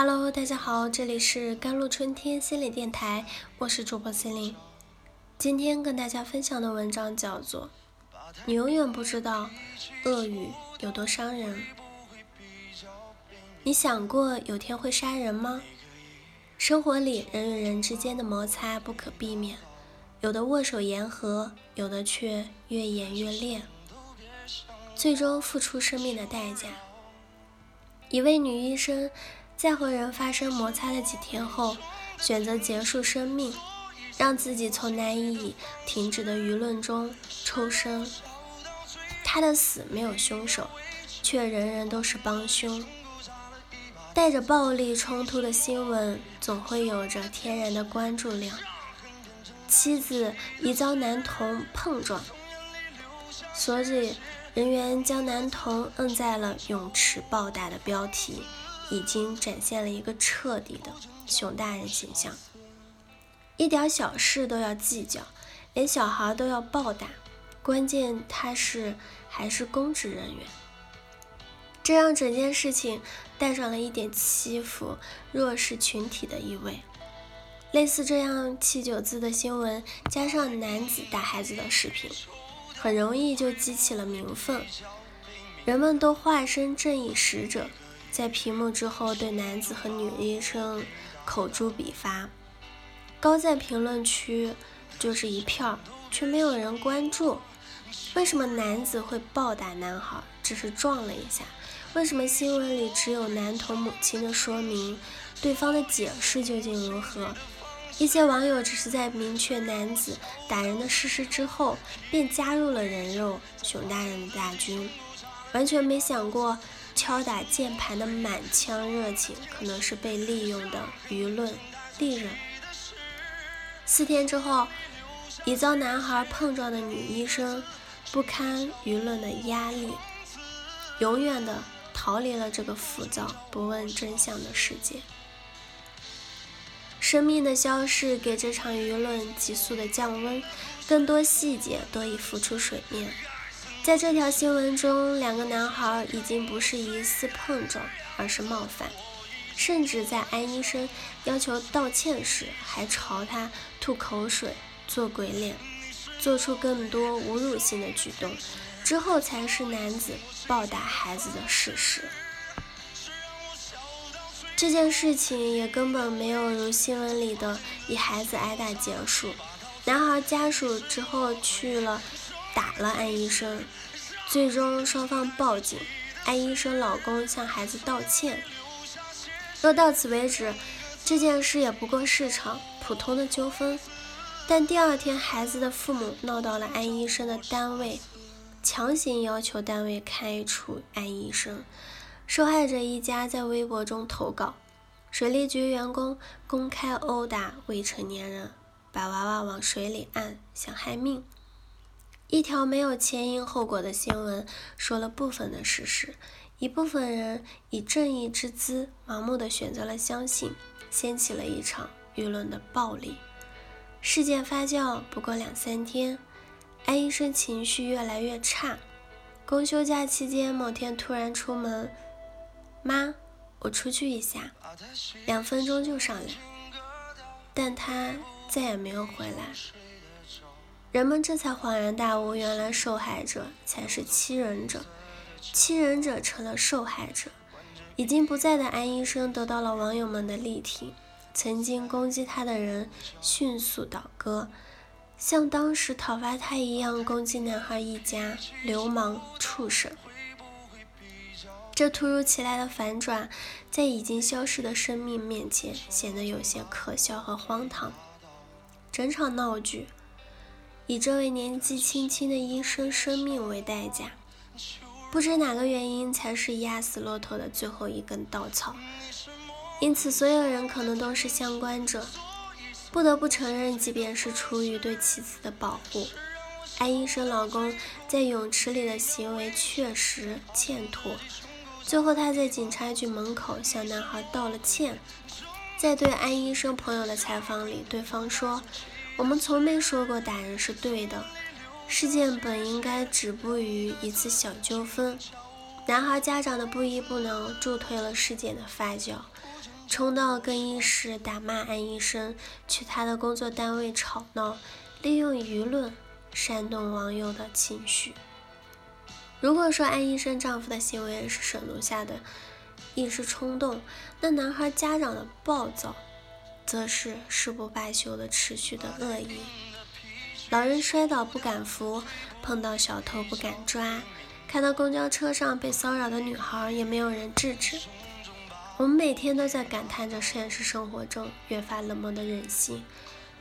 Hello，大家好，这里是甘露春天心理电台，我是主播心灵。今天跟大家分享的文章叫做《你永远不知道恶语有多伤人》。你想过有天会杀人吗？生活里人与人之间的摩擦不可避免，有的握手言和，有的却越演越烈，最终付出生命的代价。一位女医生。在和人发生摩擦的几天后，选择结束生命，让自己从难以停止的舆论中抽身。他的死没有凶手，却人人都是帮凶。带着暴力冲突的新闻总会有着天然的关注量。妻子疑遭男童碰撞，所以人员将男童摁在了泳池暴打的标题。已经展现了一个彻底的熊大人形象，一点小事都要计较，连小孩都要暴打，关键他是还是公职人员，这让整件事情带上了一点欺负弱势群体的意味。类似这样七九字的新闻，加上男子打孩子的视频，很容易就激起了民愤，人们都化身正义使者。在屏幕之后，对男子和女医生口诛笔伐，高赞评论区就是一票，却没有人关注。为什么男子会暴打男孩？只是撞了一下。为什么新闻里只有男童母亲的说明？对方的解释究竟如何？一些网友只是在明确男子打人的事实之后，便加入了人肉熊大人的大军，完全没想过。敲打键盘的满腔热情，可能是被利用的舆论利刃。四天之后，已遭男孩碰撞的女医生不堪舆论的压力，永远的逃离了这个浮躁、不问真相的世界。生命的消逝给这场舆论急速的降温，更多细节都已浮出水面。在这条新闻中，两个男孩已经不是疑似碰撞，而是冒犯，甚至在安医生要求道歉时，还朝他吐口水、做鬼脸，做出更多侮辱性的举动。之后才是男子暴打孩子的事实。这件事情也根本没有如新闻里的以孩子挨打结束。男孩家属之后去了。打了安医生，最终双方报警，安医生老公向孩子道歉。若到此为止，这件事也不过是场普通的纠纷。但第二天，孩子的父母闹到了安医生的单位，强行要求单位开除安医生。受害者一家在微博中投稿：水利局员工公开殴打未成年人，把娃娃往水里按，想害命。一条没有前因后果的新闻，说了部分的事实，一部分人以正义之姿，盲目的选择了相信，掀起了一场舆论的暴力。事件发酵不过两三天，安医生情绪越来越差。公休假期间，某天突然出门，妈，我出去一下，两分钟就上来，但他再也没有回来。人们这才恍然大悟，原来受害者才是欺人者，欺人者成了受害者。已经不在的安医生得到了网友们的力挺，曾经攻击他的人迅速倒戈，像当时讨伐他一样攻击男孩一家，流氓畜生。这突如其来的反转，在已经消失的生命面前，显得有些可笑和荒唐。整场闹剧。以这位年纪轻轻的医生生命为代价，不知哪个原因才是压死骆驼的最后一根稻草。因此，所有人可能都是相关者。不得不承认，即便是出于对妻子的保护，安医生老公在泳池里的行为确实欠妥。最后，他在警察局门口向男孩道了歉。在对安医生朋友的采访里，对方说。我们从没说过打人是对的，事件本应该止步于一次小纠纷，男孩家长的不依不挠助推了事件的发酵，冲到更衣室打骂安医生，去他的工作单位吵闹，利用舆论煽动网友的情绪。如果说安医生丈夫的行为是盛怒下的一时冲动，那男孩家长的暴躁，则是誓不罢休的持续的恶意。老人摔倒不敢扶，碰到小偷不敢抓。看到公交车上被骚扰的女孩，也没有人制止。我们每天都在感叹着现实生活中越发冷漠的人性，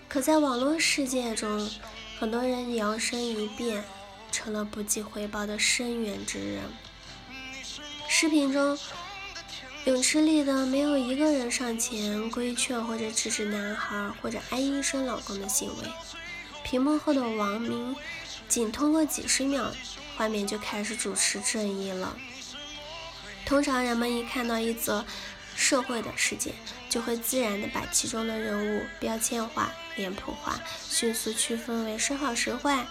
可在网络世界中，很多人摇身一变成了不计回报的深渊之人。视频中，泳池里的没有一个人上前规劝或者制止男孩或者哀一声老公的行为，屏幕后的王明仅通过几十秒。画面就开始主持正义了。通常人们一看到一则社会的事件，就会自然的把其中的人物标签化、脸谱化，迅速区分为谁好谁坏，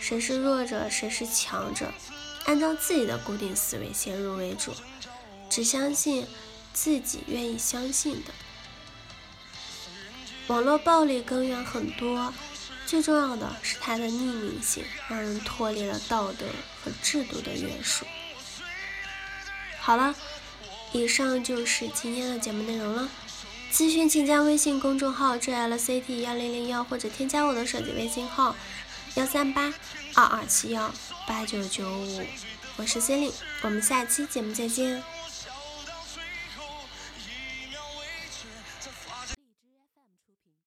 谁是弱者，谁是强者，按照自己的固定思维先入为主，只相信自己愿意相信的。网络暴力根源很多。最重要的是它的匿名性，让人脱离了道德和制度的约束。好了，以上就是今天的节目内容了。咨询请加微信公众号 jlct 幺零零幺，或者添加我的手机微信号幺三八二二七幺八九九五。我是 c e l i n e 我们下期节目再见。